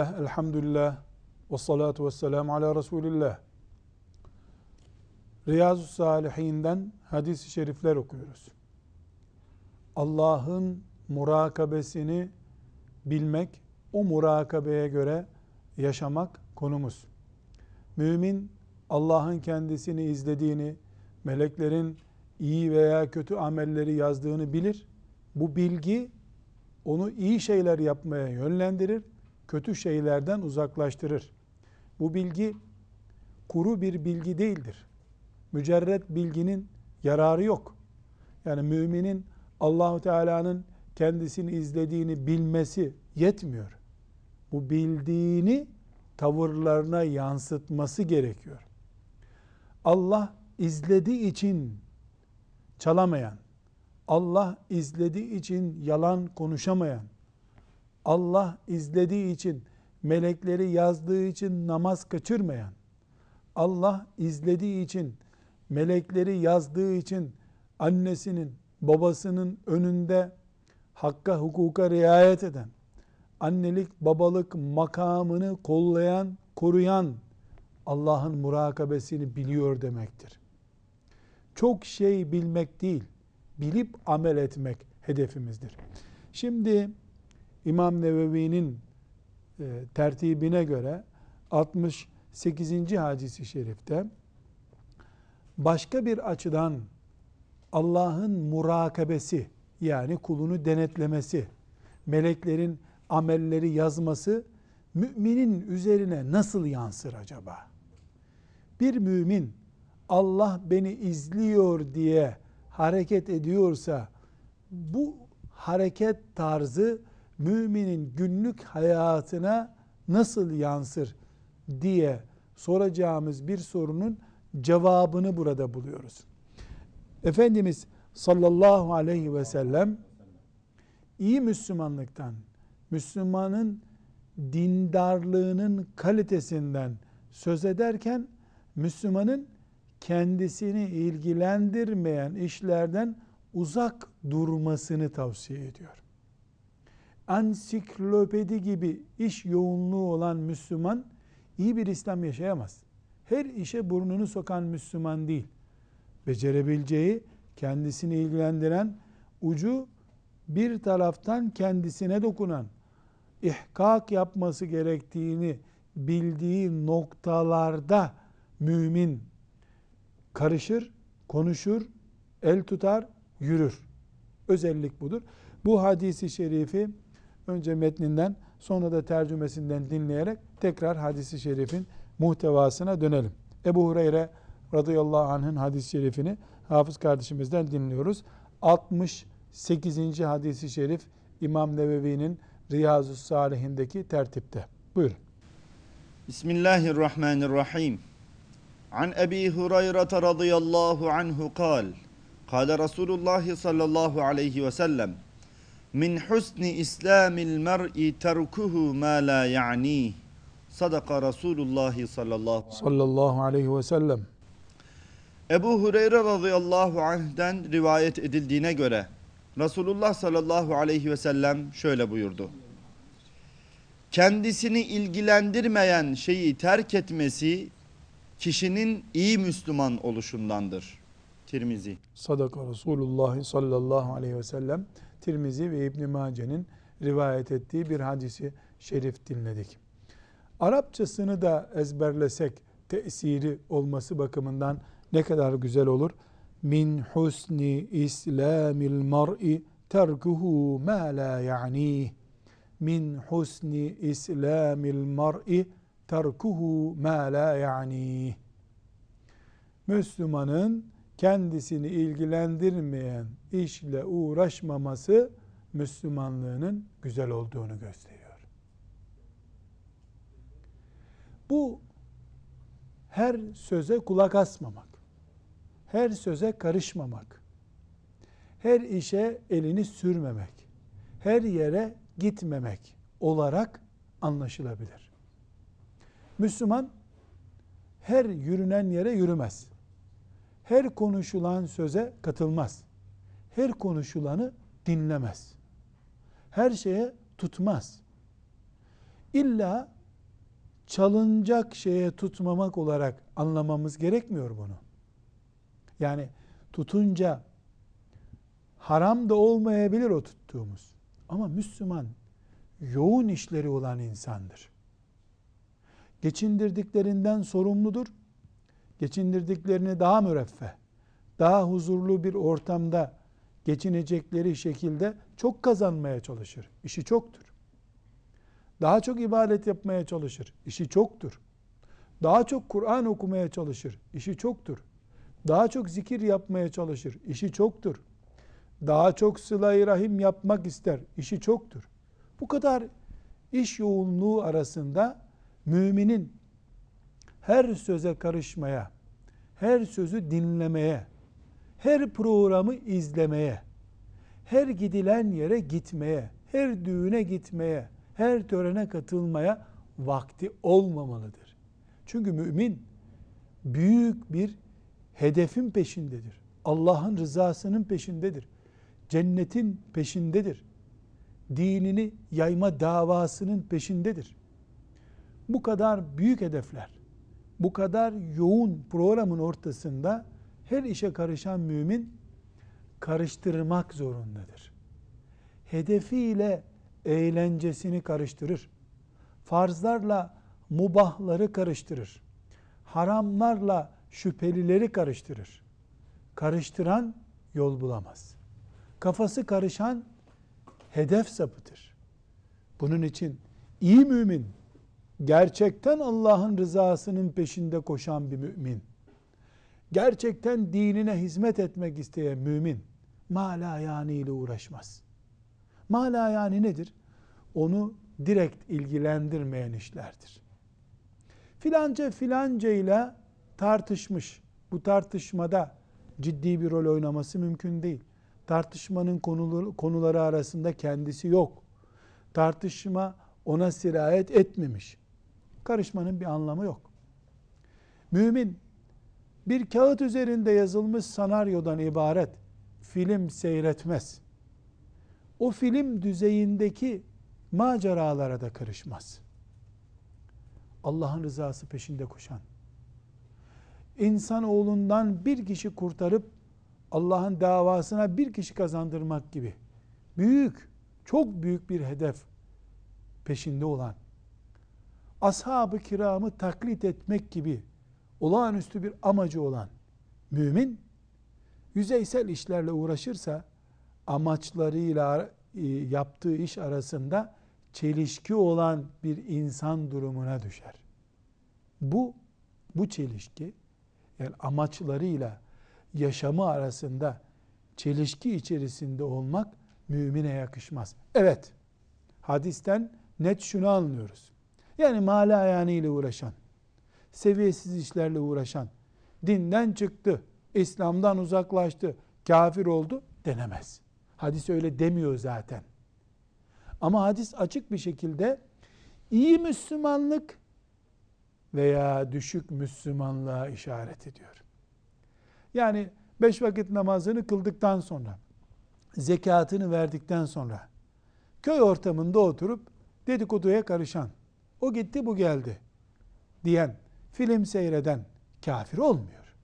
Bismillah, elhamdülillah, ve salatu ve selamu ala Resulillah. Riyazu Salihinden hadis-i şerifler okuyoruz. Allah'ın murakabesini bilmek, o murakabeye göre yaşamak konumuz. Mümin Allah'ın kendisini izlediğini, meleklerin iyi veya kötü amelleri yazdığını bilir. Bu bilgi onu iyi şeyler yapmaya yönlendirir, kötü şeylerden uzaklaştırır. Bu bilgi kuru bir bilgi değildir. Mücerret bilginin yararı yok. Yani müminin Allahu Teala'nın kendisini izlediğini bilmesi yetmiyor. Bu bildiğini tavırlarına yansıtması gerekiyor. Allah izlediği için çalamayan, Allah izlediği için yalan konuşamayan, Allah izlediği için melekleri yazdığı için namaz kaçırmayan, Allah izlediği için melekleri yazdığı için annesinin, babasının önünde hakka, hukuka riayet eden, annelik, babalık makamını kollayan, koruyan Allah'ın murakabesini biliyor demektir. Çok şey bilmek değil, bilip amel etmek hedefimizdir. Şimdi İmam Nevevi'nin e, tertibine göre 68. hadisi şerifte başka bir açıdan Allah'ın murakabesi yani kulunu denetlemesi, meleklerin amelleri yazması müminin üzerine nasıl yansır acaba? Bir mümin Allah beni izliyor diye hareket ediyorsa bu hareket tarzı müminin günlük hayatına nasıl yansır diye soracağımız bir sorunun cevabını burada buluyoruz. Efendimiz sallallahu aleyhi ve sellem iyi Müslümanlıktan, Müslümanın dindarlığının kalitesinden söz ederken Müslümanın kendisini ilgilendirmeyen işlerden uzak durmasını tavsiye ediyor. Ansiklopedi gibi iş yoğunluğu olan Müslüman iyi bir İslam yaşayamaz. Her işe burnunu sokan Müslüman değil. Becerebileceği, kendisini ilgilendiren, ucu bir taraftan kendisine dokunan, ihkak yapması gerektiğini bildiği noktalarda mümin karışır, konuşur, el tutar, yürür. Özellik budur. Bu hadisi şerifi önce metninden sonra da tercümesinden dinleyerek tekrar hadisi şerifin muhtevasına dönelim. Ebu Hureyre radıyallahu anh'ın hadis-i şerifini hafız kardeşimizden dinliyoruz. 68. hadisi şerif İmam Nevevi'nin Riyazu Salihindeki tertipte. Buyurun. Bismillahirrahmanirrahim. An Ebi Hureyre radıyallahu anhu kal. Kale Resulullah sallallahu aleyhi ve sellem. Min husni islamil mer'i terkuhu ma la ya'nih. Sadaka Resulullah sallallahu sallallahu aleyhi ve sellem. Ebu Hureyre radıyallahu anh'den rivayet edildiğine göre Resulullah sallallahu aleyhi ve sellem şöyle buyurdu. Kendisini ilgilendirmeyen şeyi terk etmesi kişinin iyi Müslüman oluşundandır. Tirmizi. Sadaka Resulullah sallallahu aleyhi ve sellem Tirmizi ve İbn Mace'nin rivayet ettiği bir hadisi şerif dinledik. Arapçasını da ezberlesek tesiri olması bakımından ne kadar güzel olur. Min husni islamil mar'i terkuhu ma la ya'nih. Min husni islamil mar'i terkuhu ma la ya'nih. Müslümanın kendisini ilgilendirmeyen işle uğraşmaması Müslümanlığının güzel olduğunu gösteriyor. Bu her söze kulak asmamak, her söze karışmamak, her işe elini sürmemek, her yere gitmemek olarak anlaşılabilir. Müslüman her yürünen yere yürümez. Her konuşulan söze katılmaz. Her konuşulanı dinlemez. Her şeye tutmaz. illa çalınacak şeye tutmamak olarak anlamamız gerekmiyor bunu. Yani tutunca haram da olmayabilir o tuttuğumuz. Ama Müslüman yoğun işleri olan insandır. Geçindirdiklerinden sorumludur. Geçindirdiklerini daha müreffeh, daha huzurlu bir ortamda geçinecekleri şekilde çok kazanmaya çalışır. İşi çoktur. Daha çok ibadet yapmaya çalışır. İşi çoktur. Daha çok Kur'an okumaya çalışır. İşi çoktur. Daha çok zikir yapmaya çalışır. İşi çoktur. Daha çok sıla rahim yapmak ister. İşi çoktur. Bu kadar iş yoğunluğu arasında müminin her söze karışmaya, her sözü dinlemeye, her programı izlemeye, her gidilen yere gitmeye, her düğüne gitmeye, her törene katılmaya vakti olmamalıdır. Çünkü mümin büyük bir hedefin peşindedir. Allah'ın rızasının peşindedir. Cennetin peşindedir. Dinini yayma davasının peşindedir. Bu kadar büyük hedefler, bu kadar yoğun programın ortasında her işe karışan mümin karıştırmak zorundadır. Hedefiyle eğlencesini karıştırır. Farzlarla mubahları karıştırır. Haramlarla şüphelileri karıştırır. Karıştıran yol bulamaz. Kafası karışan hedef sapıtır. Bunun için iyi mümin, gerçekten Allah'ın rızasının peşinde koşan bir mümin, gerçekten dinine hizmet etmek isteyen mümin, mala yani ile uğraşmaz. Mala yani nedir? Onu direkt ilgilendirmeyen işlerdir. Filanca filanca ile tartışmış. Bu tartışmada ciddi bir rol oynaması mümkün değil. Tartışmanın konuları, arasında kendisi yok. Tartışma ona sirayet etmemiş. Karışmanın bir anlamı yok. Mümin bir kağıt üzerinde yazılmış sanaryodan ibaret film seyretmez. O film düzeyindeki maceralara da karışmaz. Allah'ın rızası peşinde koşan, insanoğlundan bir kişi kurtarıp Allah'ın davasına bir kişi kazandırmak gibi büyük, çok büyük bir hedef peşinde olan, ashab-ı kiramı taklit etmek gibi olağanüstü bir amacı olan mümin, yüzeysel işlerle uğraşırsa, amaçlarıyla e, yaptığı iş arasında çelişki olan bir insan durumuna düşer. Bu, bu çelişki, yani amaçlarıyla yaşamı arasında çelişki içerisinde olmak mümine yakışmaz. Evet, hadisten net şunu anlıyoruz. Yani mala ayağıyla uğraşan, seviyesiz işlerle uğraşan, dinden çıktı, İslam'dan uzaklaştı, kafir oldu denemez. Hadis öyle demiyor zaten. Ama hadis açık bir şekilde iyi Müslümanlık veya düşük Müslümanlığa işaret ediyor. Yani beş vakit namazını kıldıktan sonra, zekatını verdikten sonra, köy ortamında oturup dedikoduya karışan, o gitti bu geldi diyen, film seyreden kafir olmuyor.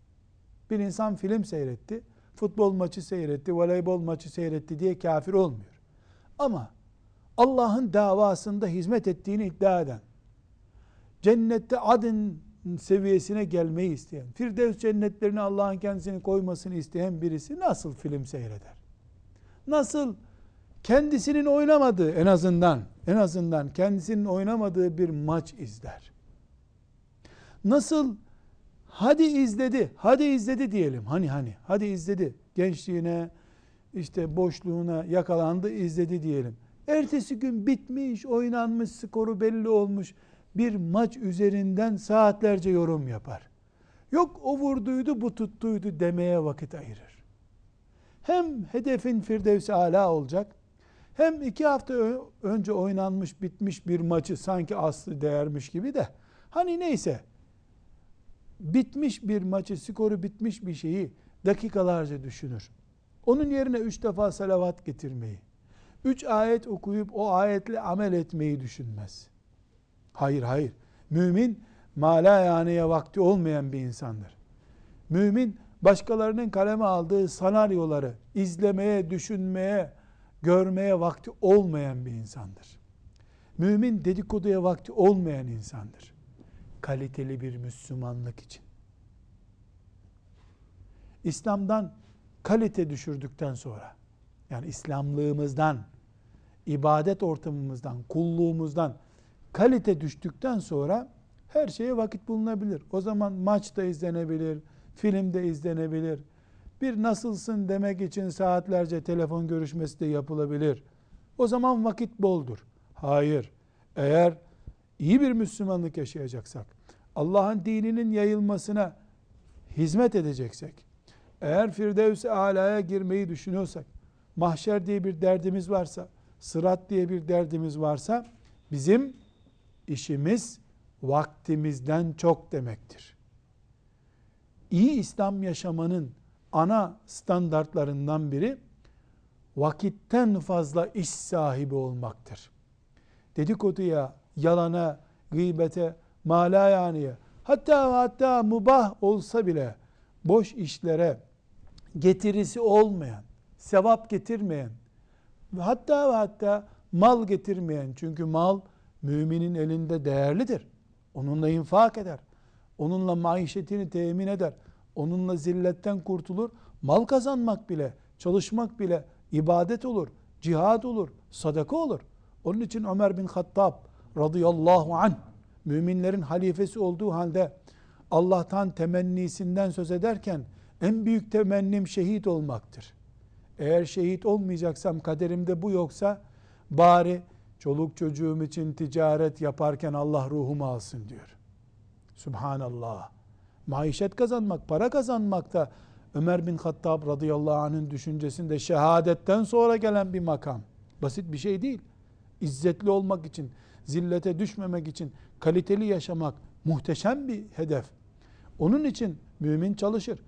Bir insan film seyretti, futbol maçı seyretti, voleybol maçı seyretti diye kafir olmuyor. Ama Allah'ın davasında hizmet ettiğini iddia eden, cennette adın seviyesine gelmeyi isteyen, Firdevs cennetlerine Allah'ın kendisini koymasını isteyen birisi nasıl film seyreder? Nasıl kendisinin oynamadığı en azından en azından kendisinin oynamadığı bir maç izler? Nasıl hadi izledi, hadi izledi diyelim. Hani hani, hadi izledi. Gençliğine, işte boşluğuna yakalandı, izledi diyelim. Ertesi gün bitmiş, oynanmış, skoru belli olmuş bir maç üzerinden saatlerce yorum yapar. Yok o vurduydu, bu tuttuydu demeye vakit ayırır. Hem hedefin Firdevs ala olacak, hem iki hafta önce oynanmış, bitmiş bir maçı sanki aslı değermiş gibi de, hani neyse, bitmiş bir maçı, skoru bitmiş bir şeyi dakikalarca düşünür. Onun yerine üç defa salavat getirmeyi, üç ayet okuyup o ayetle amel etmeyi düşünmez. Hayır hayır. Mümin mala yaneye vakti olmayan bir insandır. Mümin başkalarının kaleme aldığı senaryoları izlemeye, düşünmeye, görmeye vakti olmayan bir insandır. Mümin dedikoduya vakti olmayan insandır. Kaliteli bir Müslümanlık için. İslam'dan kalite düşürdükten sonra yani İslamlığımızdan, ibadet ortamımızdan, kulluğumuzdan kalite düştükten sonra her şeye vakit bulunabilir. O zaman maç da izlenebilir, film de izlenebilir. Bir nasılsın demek için saatlerce telefon görüşmesi de yapılabilir. O zaman vakit boldur. Hayır. Eğer iyi bir Müslümanlık yaşayacaksak, Allah'ın dininin yayılmasına hizmet edeceksek, eğer Firdevs-i Ala'ya girmeyi düşünüyorsak, mahşer diye bir derdimiz varsa, sırat diye bir derdimiz varsa, bizim işimiz vaktimizden çok demektir. İyi İslam yaşamanın ana standartlarından biri vakitten fazla iş sahibi olmaktır. Dedikoduya, yalana, gıybete, malayaniye, hatta hatta mubah olsa bile boş işlere getirisi olmayan, sevap getirmeyen, hatta hatta mal getirmeyen, çünkü mal müminin elinde değerlidir. Onunla infak eder. Onunla maişetini temin eder. Onunla zilletten kurtulur. Mal kazanmak bile, çalışmak bile ibadet olur, cihad olur, sadaka olur. Onun için Ömer bin Hattab radıyallahu anh müminlerin halifesi olduğu halde Allah'tan temennisinden söz ederken en büyük temennim şehit olmaktır. Eğer şehit olmayacaksam kaderimde bu yoksa bari çoluk çocuğum için ticaret yaparken Allah ruhumu alsın diyor. Subhanallah. Maişet kazanmak, para kazanmak da Ömer bin Hattab radıyallahu anh'ın düşüncesinde şehadetten sonra gelen bir makam. Basit bir şey değil. İzzetli olmak için, zillete düşmemek için, kaliteli yaşamak muhteşem bir hedef. Onun için mümin çalışır.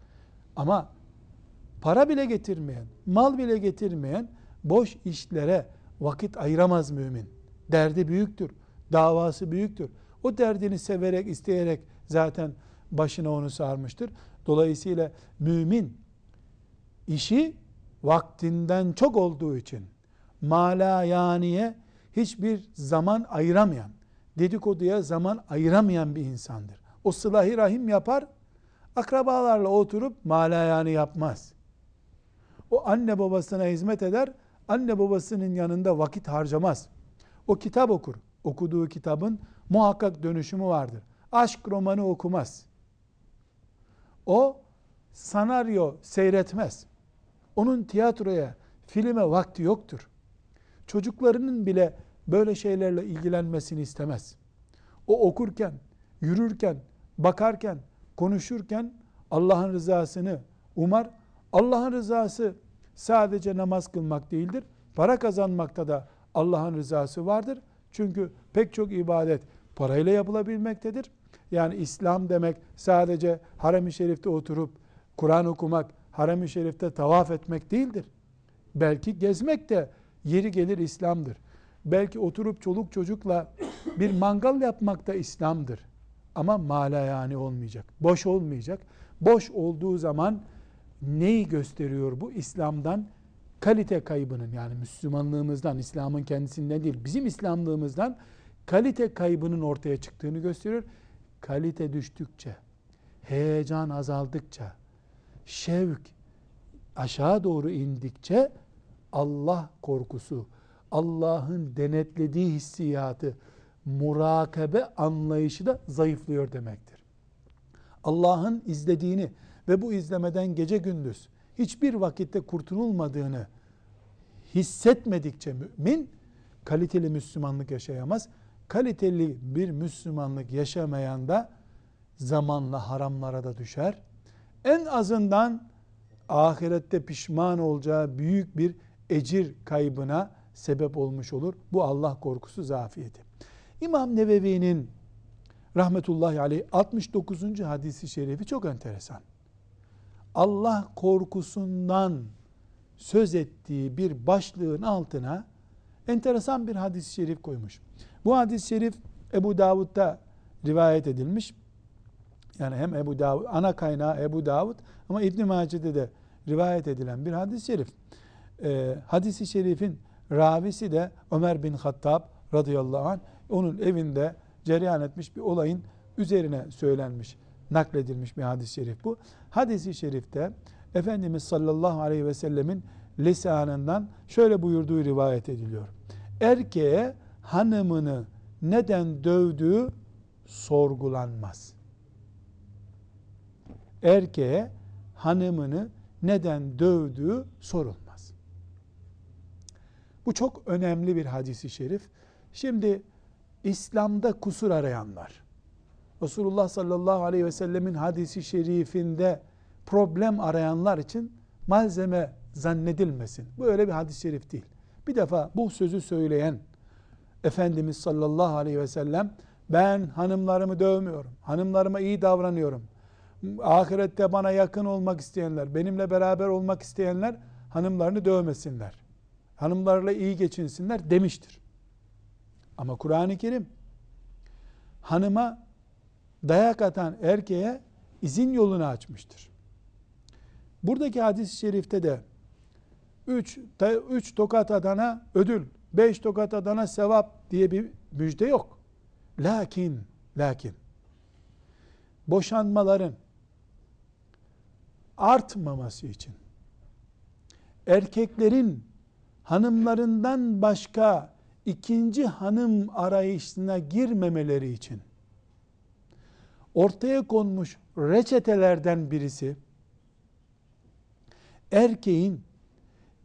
Ama para bile getirmeyen, mal bile getirmeyen boş işlere vakit ayıramaz mümin. Derdi büyüktür, davası büyüktür. O derdini severek, isteyerek zaten başına onu sarmıştır. Dolayısıyla mümin işi vaktinden çok olduğu için mala yaniye hiçbir zaman ayıramayan, dedikoduya zaman ayıramayan bir insandır. O sılahi rahim yapar, akrabalarla oturup mala yani yapmaz. O anne babasına hizmet eder, anne babasının yanında vakit harcamaz. O kitap okur. Okuduğu kitabın muhakkak dönüşümü vardır. Aşk romanı okumaz. O sanaryo seyretmez. Onun tiyatroya, filme vakti yoktur. Çocuklarının bile böyle şeylerle ilgilenmesini istemez. O okurken, yürürken, bakarken, konuşurken Allah'ın rızasını umar. Allah'ın rızası sadece namaz kılmak değildir. Para kazanmakta da Allah'ın rızası vardır. Çünkü pek çok ibadet parayla yapılabilmektedir. Yani İslam demek sadece harem-i şerifte oturup Kur'an okumak, harem-i şerifte tavaf etmek değildir. Belki gezmek de yeri gelir İslam'dır. Belki oturup çoluk çocukla bir mangal yapmak da İslam'dır. Ama mala yani olmayacak. Boş olmayacak. Boş olduğu zaman neyi gösteriyor bu? İslam'dan kalite kaybının yani Müslümanlığımızdan, İslam'ın kendisinden değil, bizim İslamlığımızdan kalite kaybının ortaya çıktığını gösteriyor. Kalite düştükçe, heyecan azaldıkça, şevk aşağı doğru indikçe Allah korkusu, Allah'ın denetlediği hissiyatı, murakabe anlayışı da zayıflıyor demektir. Allah'ın izlediğini ve bu izlemeden gece gündüz hiçbir vakitte kurtululmadığını hissetmedikçe mümin kaliteli Müslümanlık yaşayamaz. Kaliteli bir Müslümanlık yaşamayan da zamanla haramlara da düşer. En azından ahirette pişman olacağı büyük bir ecir kaybına sebep olmuş olur. Bu Allah korkusu zafiyeti. İmam Nevevi'nin rahmetullahi aleyh 69. hadisi şerifi çok enteresan. Allah korkusundan söz ettiği bir başlığın altına enteresan bir hadis-i şerif koymuş. Bu hadis-i şerif Ebu Davud'da rivayet edilmiş. Yani hem Ebu Davud, ana kaynağı Ebu Davud ama İbn Mace'de de rivayet edilen bir hadis-i şerif. Ee, hadis-i şerifin ravisi de Ömer bin Hattab radıyallahu anh onun evinde cereyan etmiş bir olayın üzerine söylenmiş, nakledilmiş bir hadis-i şerif bu. Hadis-i şerifte Efendimiz sallallahu aleyhi ve sellemin lisanından şöyle buyurduğu rivayet ediliyor. Erkeğe hanımını neden dövdüğü sorgulanmaz. Erkeğe hanımını neden dövdüğü sorulmaz. Bu çok önemli bir hadisi şerif. Şimdi İslam'da kusur arayanlar, Resulullah sallallahu aleyhi ve sellemin hadisi şerifinde problem arayanlar için malzeme zannedilmesin. Bu öyle bir hadis-i şerif değil. Bir defa bu sözü söyleyen Efendimiz sallallahu aleyhi ve sellem ben hanımlarımı dövmüyorum. Hanımlarıma iyi davranıyorum. Ahirette bana yakın olmak isteyenler, benimle beraber olmak isteyenler hanımlarını dövmesinler. Hanımlarla iyi geçinsinler demiştir. Ama Kur'an-ı Kerim hanıma dayak atan erkeğe izin yolunu açmıştır. Buradaki hadis-i şerifte de 3 üç tokat adana ödül, 5 tokat adana sevap diye bir müjde yok. Lakin, lakin boşanmaların artmaması için erkeklerin hanımlarından başka ikinci hanım arayışına girmemeleri için ortaya konmuş reçetelerden birisi erkeğin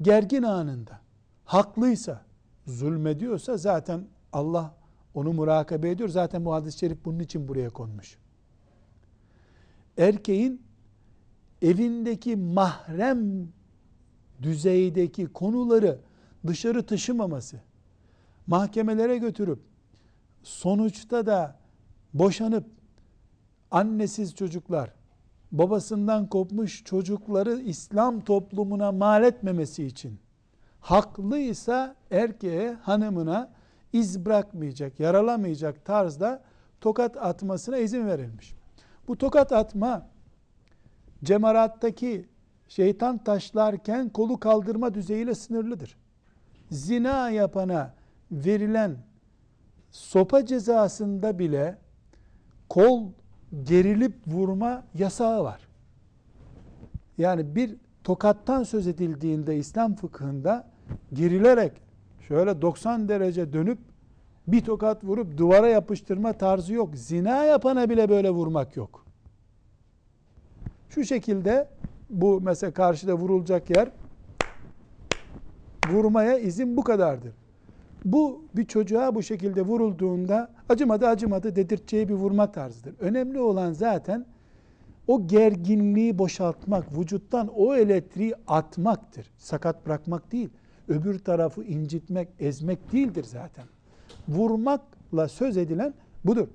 gergin anında haklıysa, zulmediyorsa zaten Allah onu murakabe ediyor. Zaten bu hadis-i şerif bunun için buraya konmuş. Erkeğin evindeki mahrem düzeydeki konuları dışarı taşımaması, mahkemelere götürüp sonuçta da boşanıp annesiz çocuklar, babasından kopmuş çocukları İslam toplumuna mal etmemesi için haklıysa erkeğe, hanımına iz bırakmayacak, yaralamayacak tarzda tokat atmasına izin verilmiş. Bu tokat atma cemarattaki şeytan taşlarken kolu kaldırma düzeyiyle sınırlıdır. Zina yapana verilen sopa cezasında bile kol gerilip vurma yasağı var. Yani bir tokattan söz edildiğinde İslam fıkhında gerilerek şöyle 90 derece dönüp bir tokat vurup duvara yapıştırma tarzı yok. Zina yapana bile böyle vurmak yok. Şu şekilde bu mesela karşıda vurulacak yer vurmaya izin bu kadardır. Bu bir çocuğa bu şekilde vurulduğunda acımadı acımadı dedirteceği bir vurma tarzıdır. Önemli olan zaten o gerginliği boşaltmak, vücuttan o elektriği atmaktır. Sakat bırakmak değil. Öbür tarafı incitmek, ezmek değildir zaten. Vurmakla söz edilen budur.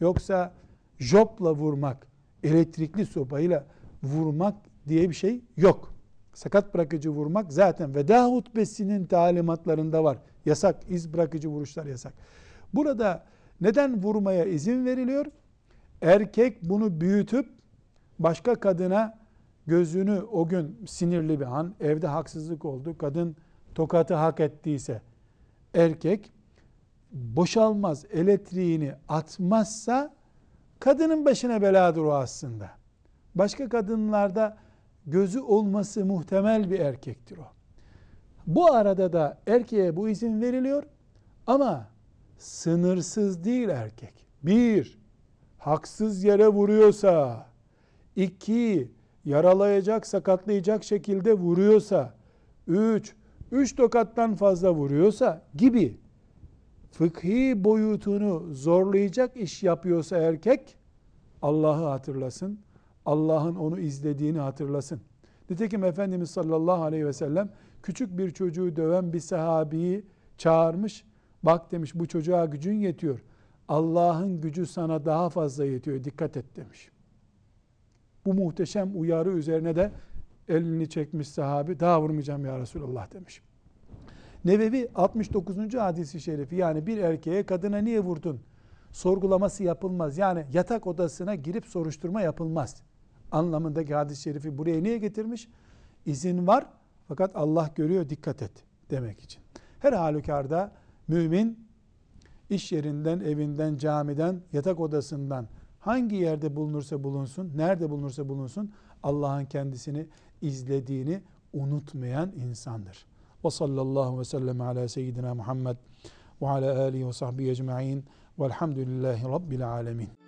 Yoksa jopla vurmak, elektrikli sopayla vurmak diye bir şey yok. Sakat bırakıcı vurmak zaten veda hutbesinin talimatlarında var. Yasak, iz bırakıcı vuruşlar yasak. Burada neden vurmaya izin veriliyor? Erkek bunu büyütüp başka kadına gözünü o gün sinirli bir an, evde haksızlık oldu, kadın tokatı hak ettiyse, erkek boşalmaz elektriğini atmazsa kadının başına beladır o aslında. Başka kadınlarda gözü olması muhtemel bir erkektir o. Bu arada da erkeğe bu izin veriliyor ama sınırsız değil erkek. Bir, haksız yere vuruyorsa, iki, yaralayacak, sakatlayacak şekilde vuruyorsa, üç, üç tokattan fazla vuruyorsa gibi fıkhi boyutunu zorlayacak iş yapıyorsa erkek, Allah'ı hatırlasın, Allah'ın onu izlediğini hatırlasın. Nitekim Efendimiz sallallahu aleyhi ve sellem küçük bir çocuğu döven bir sahabiyi çağırmış. Bak demiş bu çocuğa gücün yetiyor. Allah'ın gücü sana daha fazla yetiyor. Dikkat et demiş. Bu muhteşem uyarı üzerine de elini çekmiş sahabi daha vurmayacağım ya Resulallah demiş. Nevevi 69. hadisi şerifi yani bir erkeğe kadına niye vurdun? sorgulaması yapılmaz. Yani yatak odasına girip soruşturma yapılmaz. Anlamındaki hadis-i şerifi buraya niye getirmiş? İzin var fakat Allah görüyor dikkat et demek için. Her halükarda mümin iş yerinden, evinden, camiden, yatak odasından hangi yerde bulunursa bulunsun, nerede bulunursa bulunsun Allah'ın kendisini izlediğini unutmayan insandır. Ve sallallahu ve sellem ala seyyidina Muhammed ve ala alihi ve sahbihi ecma'in velhamdülillahi rabbil alemin.